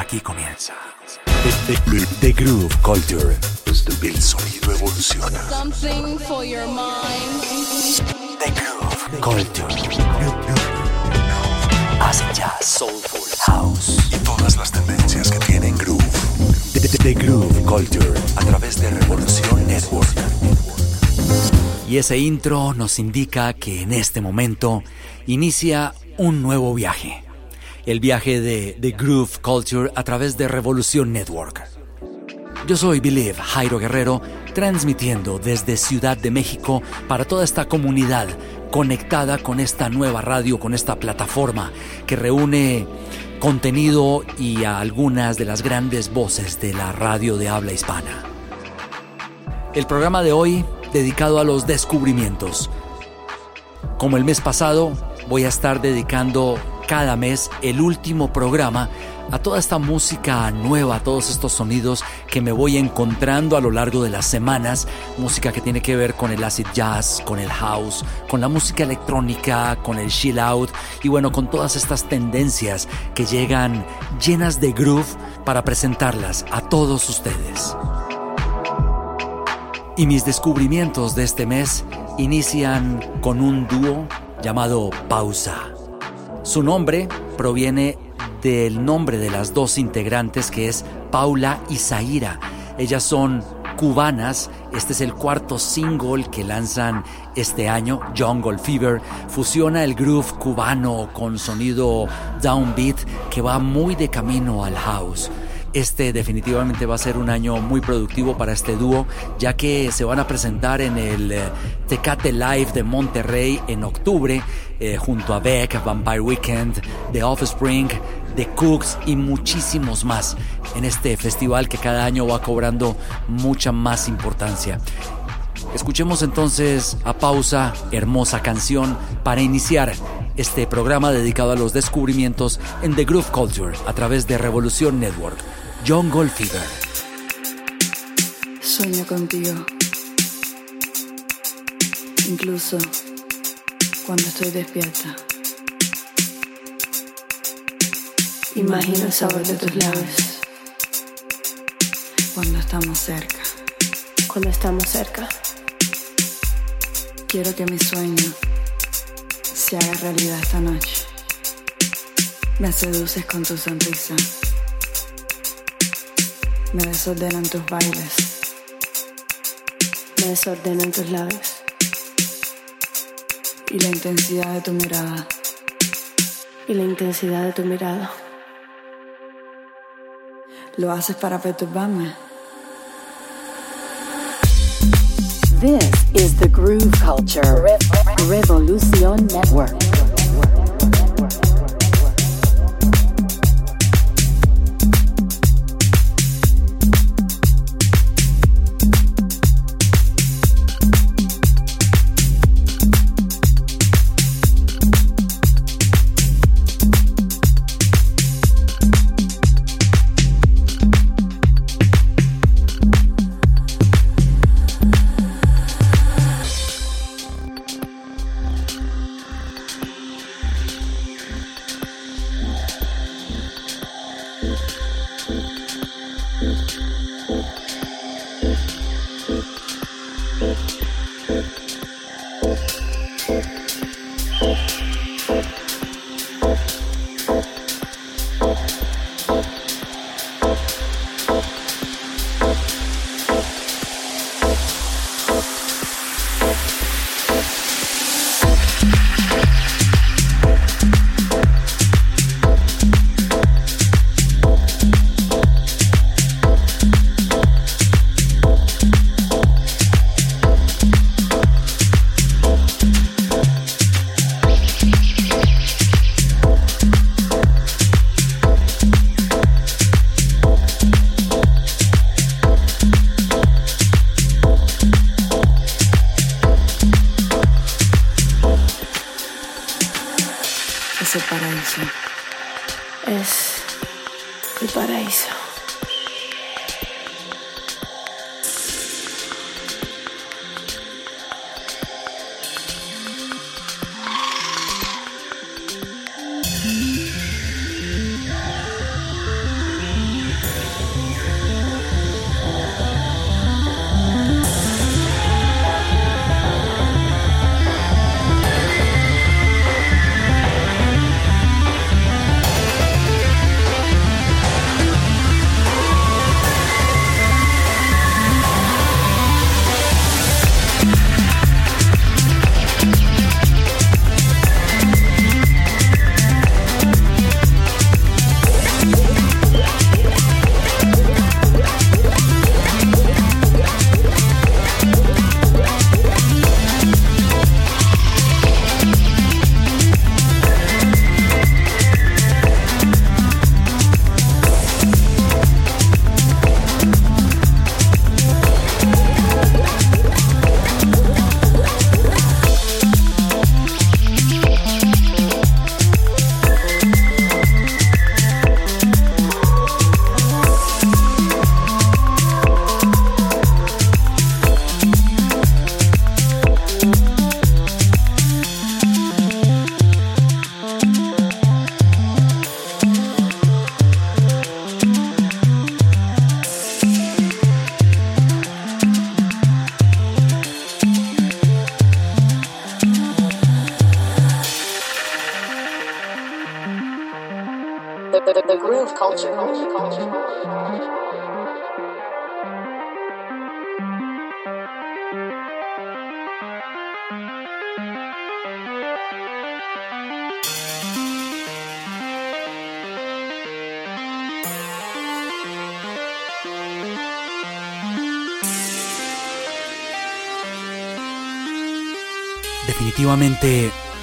Aquí comienza. The, Groove Culture. El sonido evoluciona. Something for your mind. The Groove Culture. Hace jazz, soulful, house y todas las tendencias que tienen groove. The, Groove Culture a través de Revolución Network. Y ese intro nos indica que en este momento inicia un nuevo viaje el viaje de The Groove Culture a través de Revolución Network. Yo soy Believe Jairo Guerrero, transmitiendo desde Ciudad de México para toda esta comunidad conectada con esta nueva radio, con esta plataforma que reúne contenido y a algunas de las grandes voces de la radio de habla hispana. El programa de hoy dedicado a los descubrimientos. Como el mes pasado, voy a estar dedicando cada mes el último programa a toda esta música nueva, a todos estos sonidos que me voy encontrando a lo largo de las semanas, música que tiene que ver con el acid jazz, con el house, con la música electrónica, con el chill out y bueno, con todas estas tendencias que llegan llenas de groove para presentarlas a todos ustedes. Y mis descubrimientos de este mes inician con un dúo llamado Pausa. Su nombre proviene del nombre de las dos integrantes que es Paula y Zaira. Ellas son cubanas. Este es el cuarto single que lanzan este año, Jungle Fever. Fusiona el groove cubano con sonido downbeat que va muy de camino al house. Este definitivamente va a ser un año muy productivo para este dúo, ya que se van a presentar en el eh, Tecate Live de Monterrey en octubre, eh, junto a Beck, Vampire Weekend, The Offspring, The Cooks y muchísimos más en este festival que cada año va cobrando mucha más importancia. Escuchemos entonces a pausa, hermosa canción, para iniciar este programa dedicado a los descubrimientos en The Groove Culture a través de Revolución Network. John Goldfinger. Sueño contigo. Incluso cuando estoy despierta. Imagino el sabor de tus labios. Cuando estamos cerca. Cuando estamos cerca. Quiero que mi sueño se haga realidad esta noche. Me seduces con tu sonrisa me desordenan tus bailes. Me desordenan tus labios. Y la intensidad de tu mirada. Y la intensidad de tu mirada. Lo haces para perturbarme. This is the Groove Culture Revolution Network.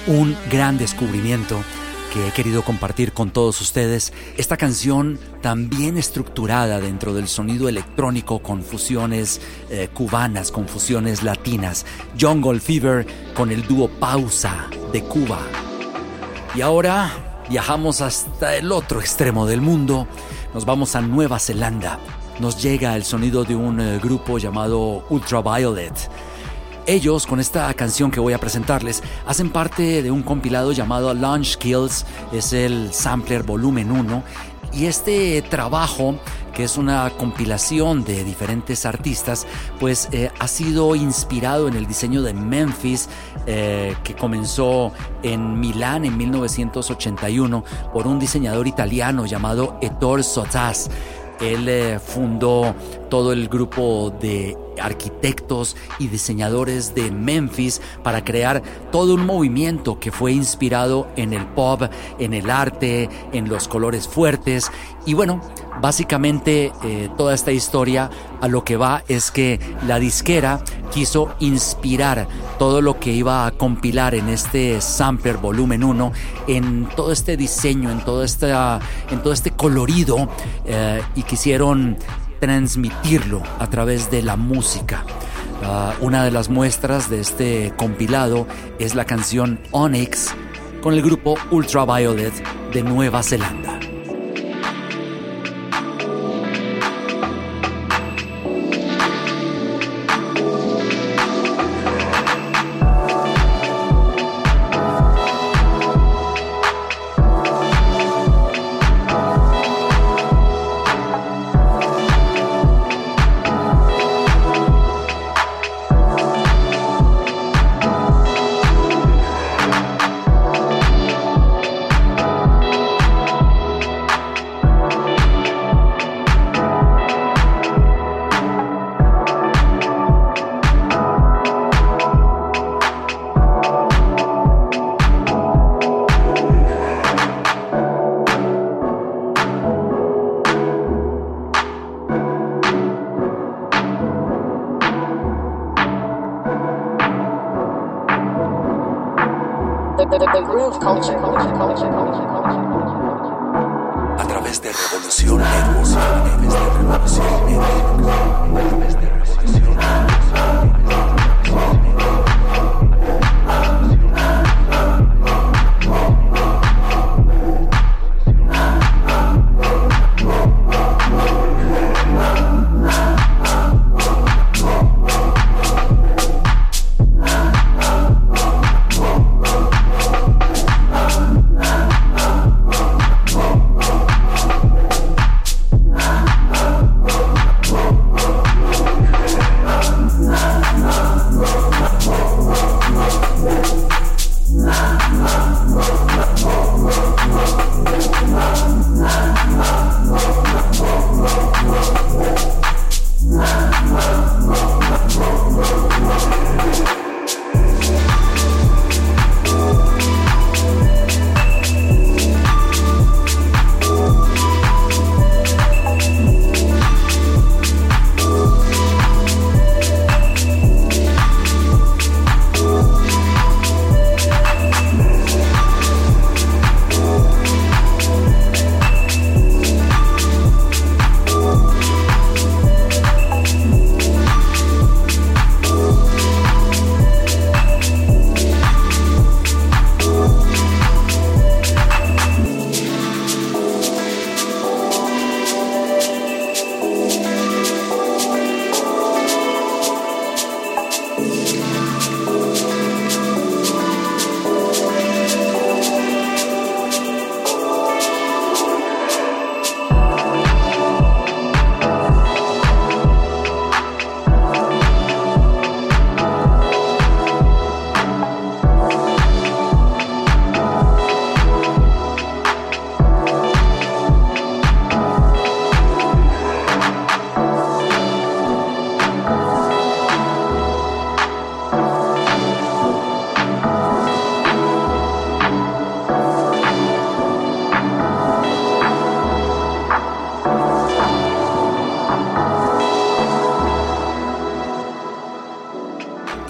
Un gran descubrimiento que he querido compartir con todos ustedes. Esta canción también estructurada dentro del sonido electrónico con fusiones eh, cubanas, con fusiones latinas. Jungle Fever con el dúo Pausa de Cuba. Y ahora viajamos hasta el otro extremo del mundo. Nos vamos a Nueva Zelanda. Nos llega el sonido de un eh, grupo llamado Ultraviolet ellos, con esta canción que voy a presentarles, hacen parte de un compilado llamado Launch Kills, es el Sampler Volumen 1, y este trabajo que es una compilación de diferentes artistas, pues eh, ha sido inspirado en el diseño de Memphis, eh, que comenzó en Milán en 1981 por un diseñador italiano llamado Ettore Sottaz. Él eh, fundó todo el grupo de arquitectos y diseñadores de Memphis para crear todo un movimiento que fue inspirado en el pop, en el arte, en los colores fuertes. Y bueno, básicamente eh, toda esta historia a lo que va es que la disquera quiso inspirar todo lo que iba a compilar en este sampler volumen 1 en todo este diseño, en todo, esta, en todo este colorido eh, y quisieron transmitirlo a través de la música. Ah, una de las muestras de este compilado es la canción Onyx con el grupo Ultraviolet de Nueva Zelanda.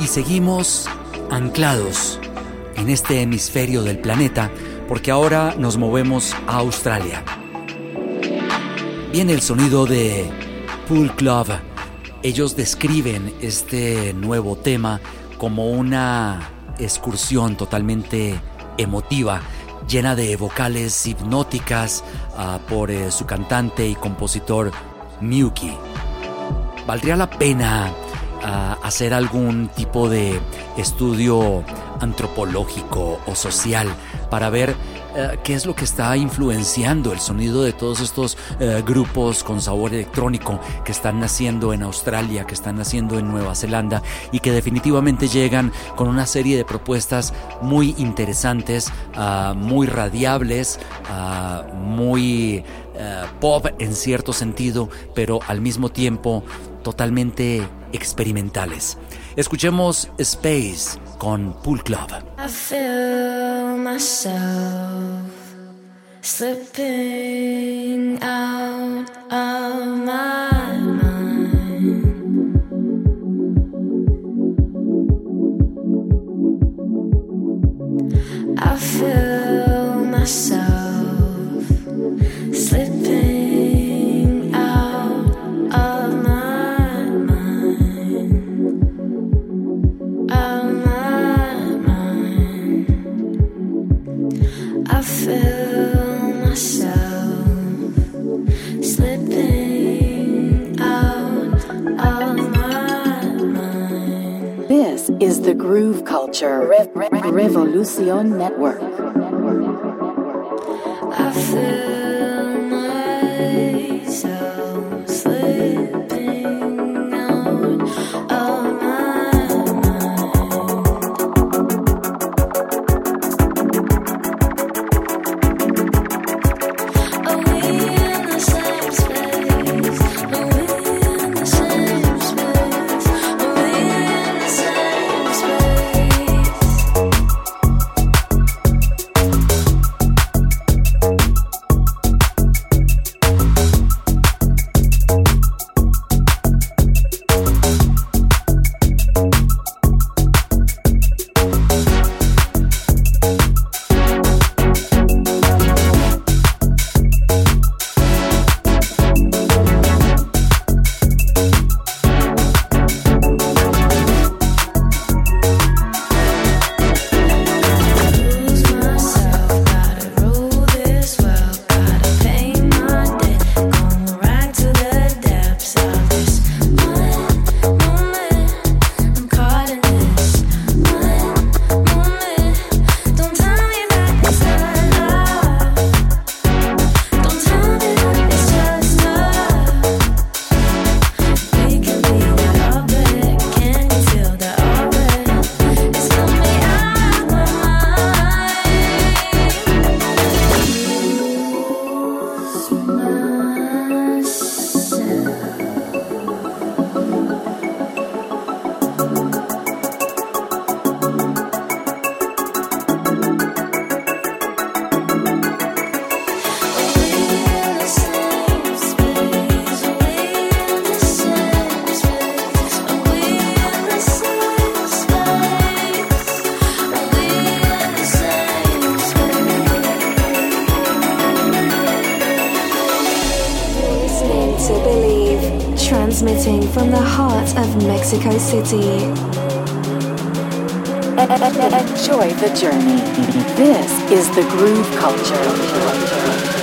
Seguimos anclados en este hemisferio del planeta porque ahora nos movemos a Australia. Viene el sonido de Pool Club. Ellos describen este nuevo tema como una excursión totalmente emotiva, llena de vocales hipnóticas ah, por eh, su cantante y compositor Miuki. Valdría la pena hacer algún tipo de estudio antropológico o social para ver eh, qué es lo que está influenciando el sonido de todos estos eh, grupos con sabor electrónico que están naciendo en Australia, que están naciendo en Nueva Zelanda y que definitivamente llegan con una serie de propuestas muy interesantes, ah, muy radiables, ah, muy eh, pop en cierto sentido, pero al mismo tiempo totalmente experimentales. Escuchemos Space con Pool Club. I feel myself slipping out of my mind. I feel myself slipping is the Groove Culture Re- Re- Revolution Network. Heart of Mexico City. Enjoy the journey. This is the Groove Culture.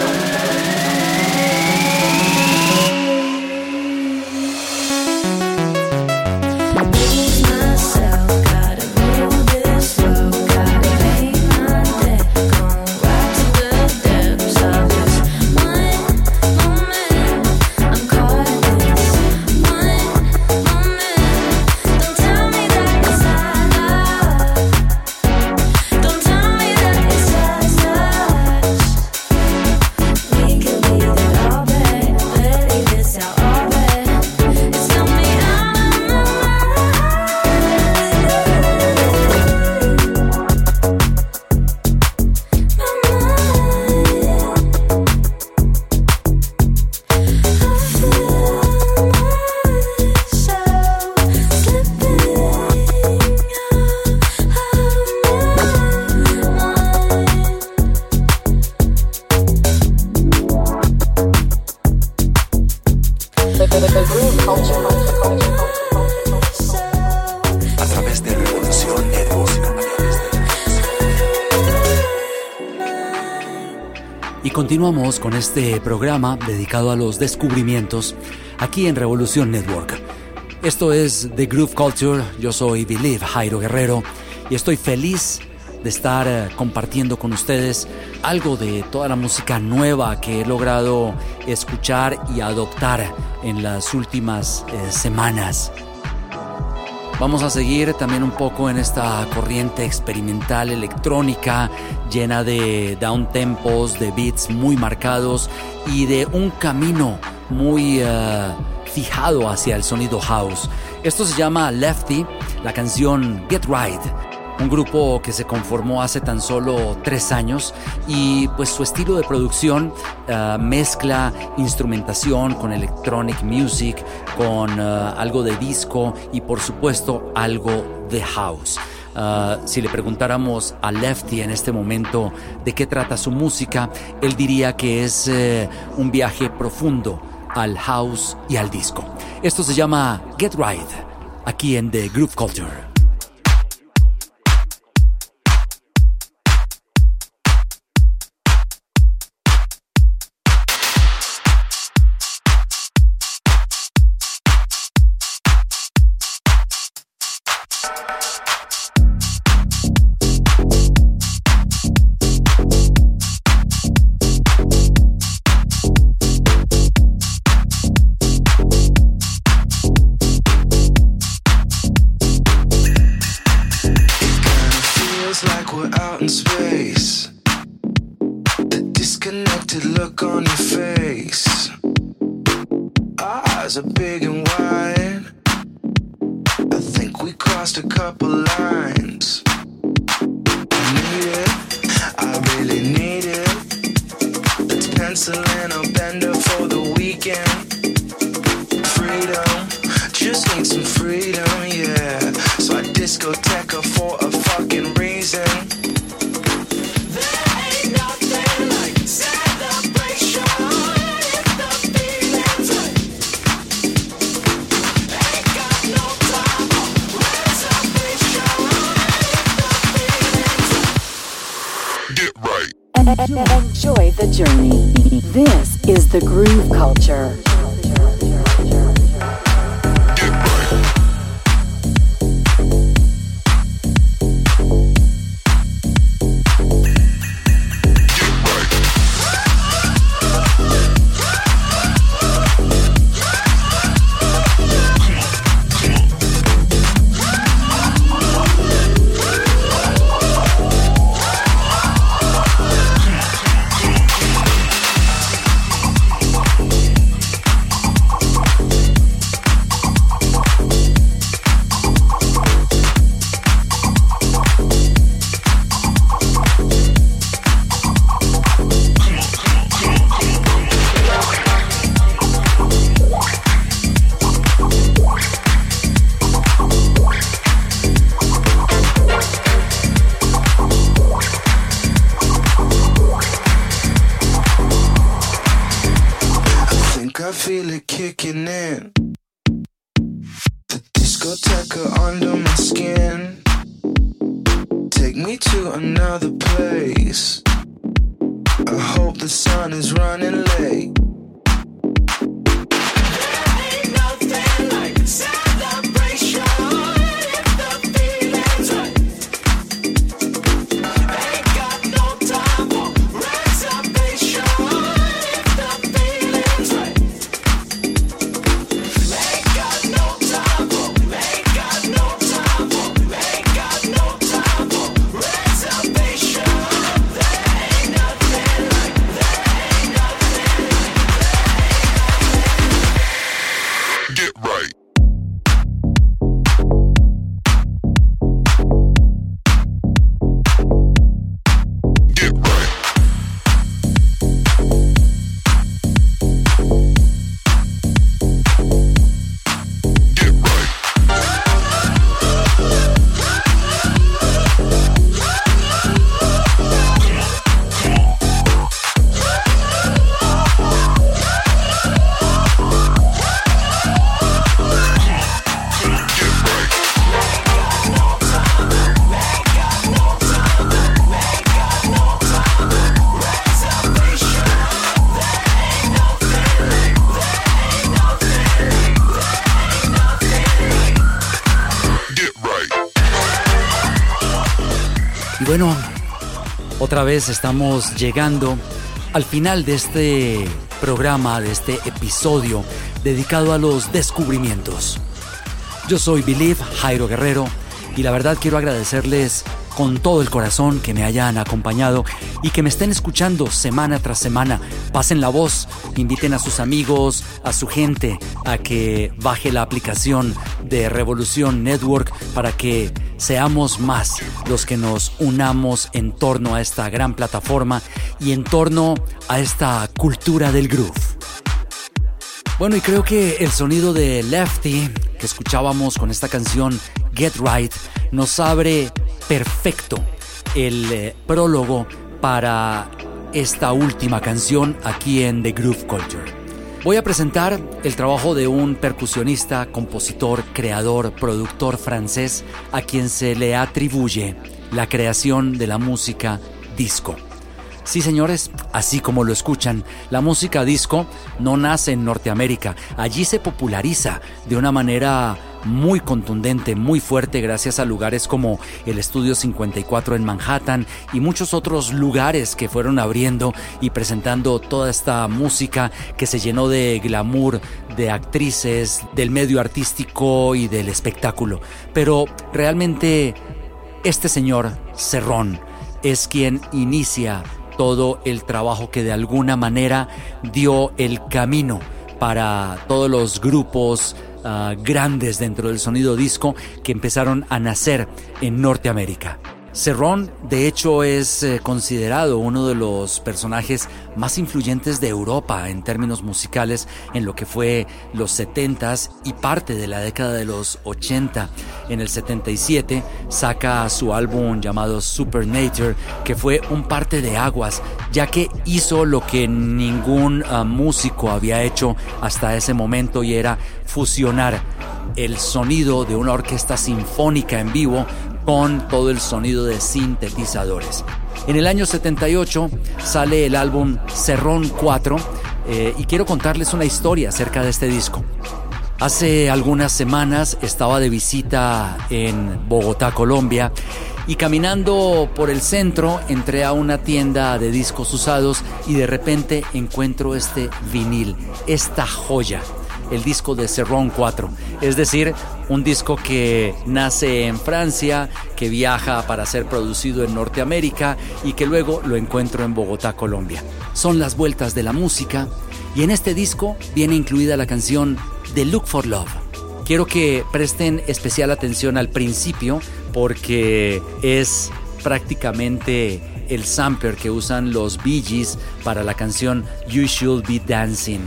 Con este programa dedicado a los descubrimientos aquí en Revolución Network. Esto es The Groove Culture, yo soy Believe Jairo Guerrero y estoy feliz de estar eh, compartiendo con ustedes algo de toda la música nueva que he logrado escuchar y adoptar en las últimas eh, semanas. Vamos a seguir también un poco en esta corriente experimental electrónica llena de down tempos, de beats muy marcados y de un camino muy eh, fijado hacia el sonido house. Esto se llama Lefty, la canción Get Right un grupo que se conformó hace tan solo tres años y pues su estilo de producción uh, mezcla instrumentación con electronic music, con uh, algo de disco y por supuesto algo de house. Uh, si le preguntáramos a Lefty en este momento de qué trata su música, él diría que es eh, un viaje profundo al house y al disco. Esto se llama Get Right, aquí en The Groove Culture. Space. face. The disconnected look on your face. Our eyes are big and wide. I think we crossed a couple lines. I need it. I really need it. Let's pencil in a bender for the weekend. Freedom. Just need some freedom, yeah. So I discotheque journey. This is the groove culture. feel it kicking in. The discotheca under my skin. Take me to another place. I hope the sun is running late. There ain't nothing like the sun. Vez estamos llegando al final de este programa, de este episodio dedicado a los descubrimientos. Yo soy Believe Jairo Guerrero y la verdad quiero agradecerles con todo el corazón que me hayan acompañado y que me estén escuchando semana tras semana. Pasen la voz, inviten a sus amigos, a su gente a que baje la aplicación de Revolución Network para que seamos más los que nos unamos en torno a esta gran plataforma y en torno a esta cultura del groove. Bueno, y creo que el sonido de Lefty que escuchábamos con esta canción Get Right nos abre perfecto el eh, prólogo para esta última canción aquí en The Groove Culture. Voy a presentar el trabajo de un percusionista, compositor, creador, productor francés a quien se le atribuye la creación de la música disco. Sí, señores, así como lo escuchan, la música disco no nace en Norteamérica. Allí se populariza de una manera muy contundente, muy fuerte, gracias a lugares como el Estudio 54 en Manhattan y muchos otros lugares que fueron abriendo y presentando toda esta música que se llenó de glamour, de actrices, del medio artístico y del espectáculo. Pero realmente este señor, Cerrón, es quien inicia todo el trabajo que de alguna manera dio el camino para todos los grupos uh, grandes dentro del sonido disco que empezaron a nacer en Norteamérica. Cerrón, de hecho, es eh, considerado uno de los personajes más influyentes de Europa en términos musicales en lo que fue los 70s y parte de la década de los 80. En el 77 saca su álbum llamado Supernature, que fue un parte de aguas, ya que hizo lo que ningún uh, músico había hecho hasta ese momento y era fusionar el sonido de una orquesta sinfónica en vivo con todo el sonido de sintetizadores. En el año 78 sale el álbum Cerrón 4 eh, y quiero contarles una historia acerca de este disco. Hace algunas semanas estaba de visita en Bogotá, Colombia, y caminando por el centro entré a una tienda de discos usados y de repente encuentro este vinil, esta joya el disco de Cerrón 4. Es decir, un disco que nace en Francia, que viaja para ser producido en Norteamérica y que luego lo encuentro en Bogotá, Colombia. Son las vueltas de la música y en este disco viene incluida la canción The Look for Love. Quiero que presten especial atención al principio porque es prácticamente el sampler que usan los Bee Gees para la canción You Should Be Dancing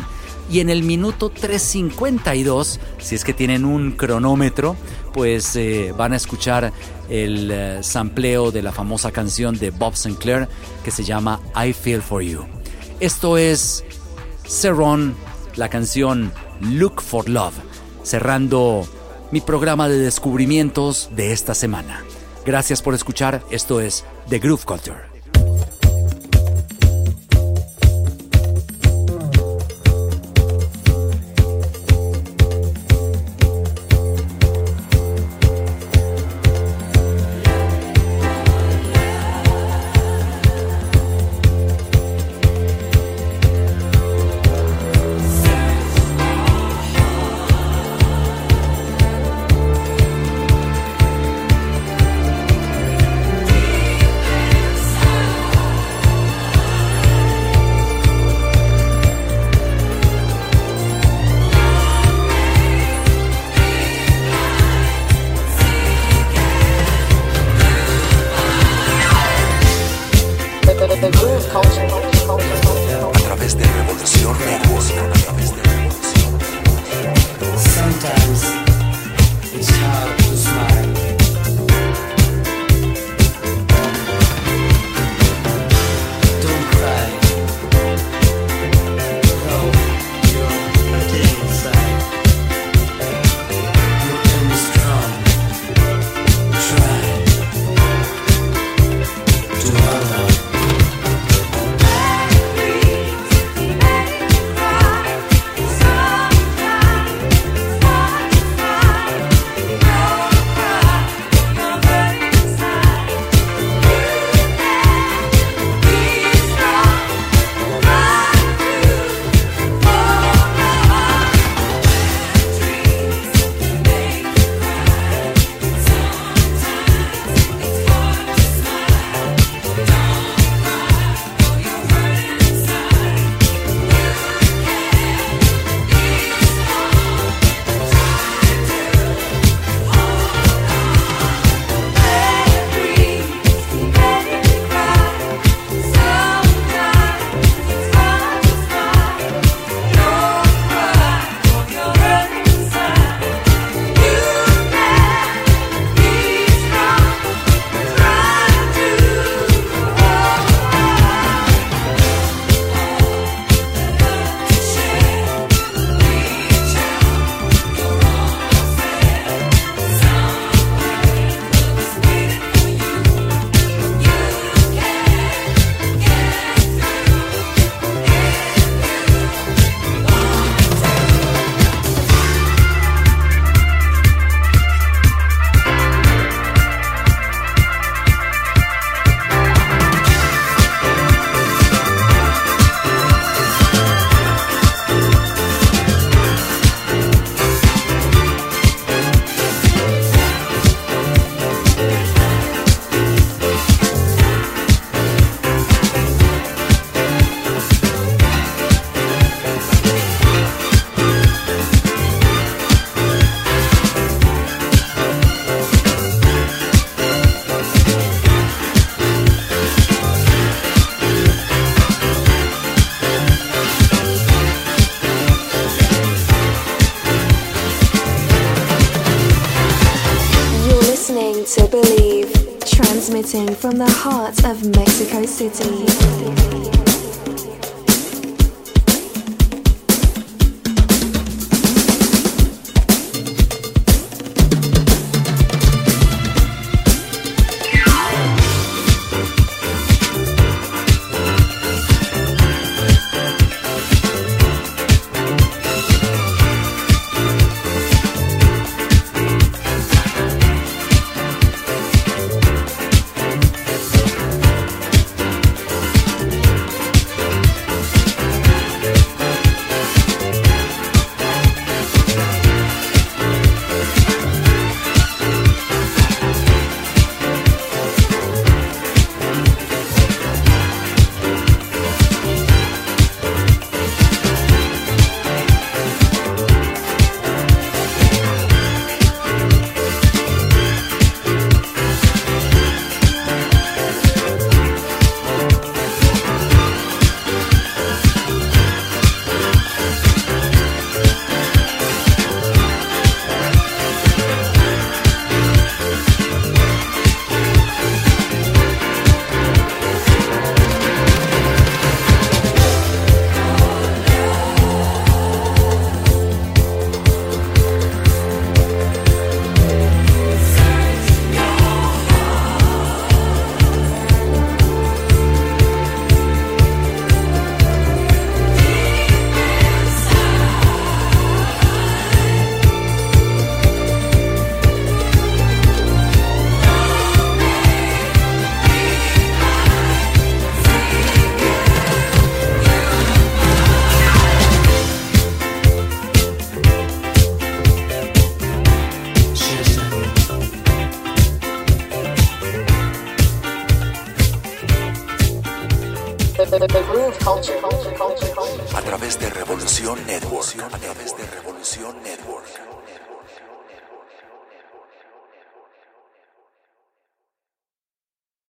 y en el minuto 3.52, si es que tienen un cronómetro, pues eh, van a escuchar el eh, sampleo de la famosa canción de Bob Sinclair que se llama I Feel For You. Esto es Cerrón, la canción Look for Love, cerrando mi programa de descubrimientos de esta semana. Gracias por escuchar, esto es The Groove Culture. From the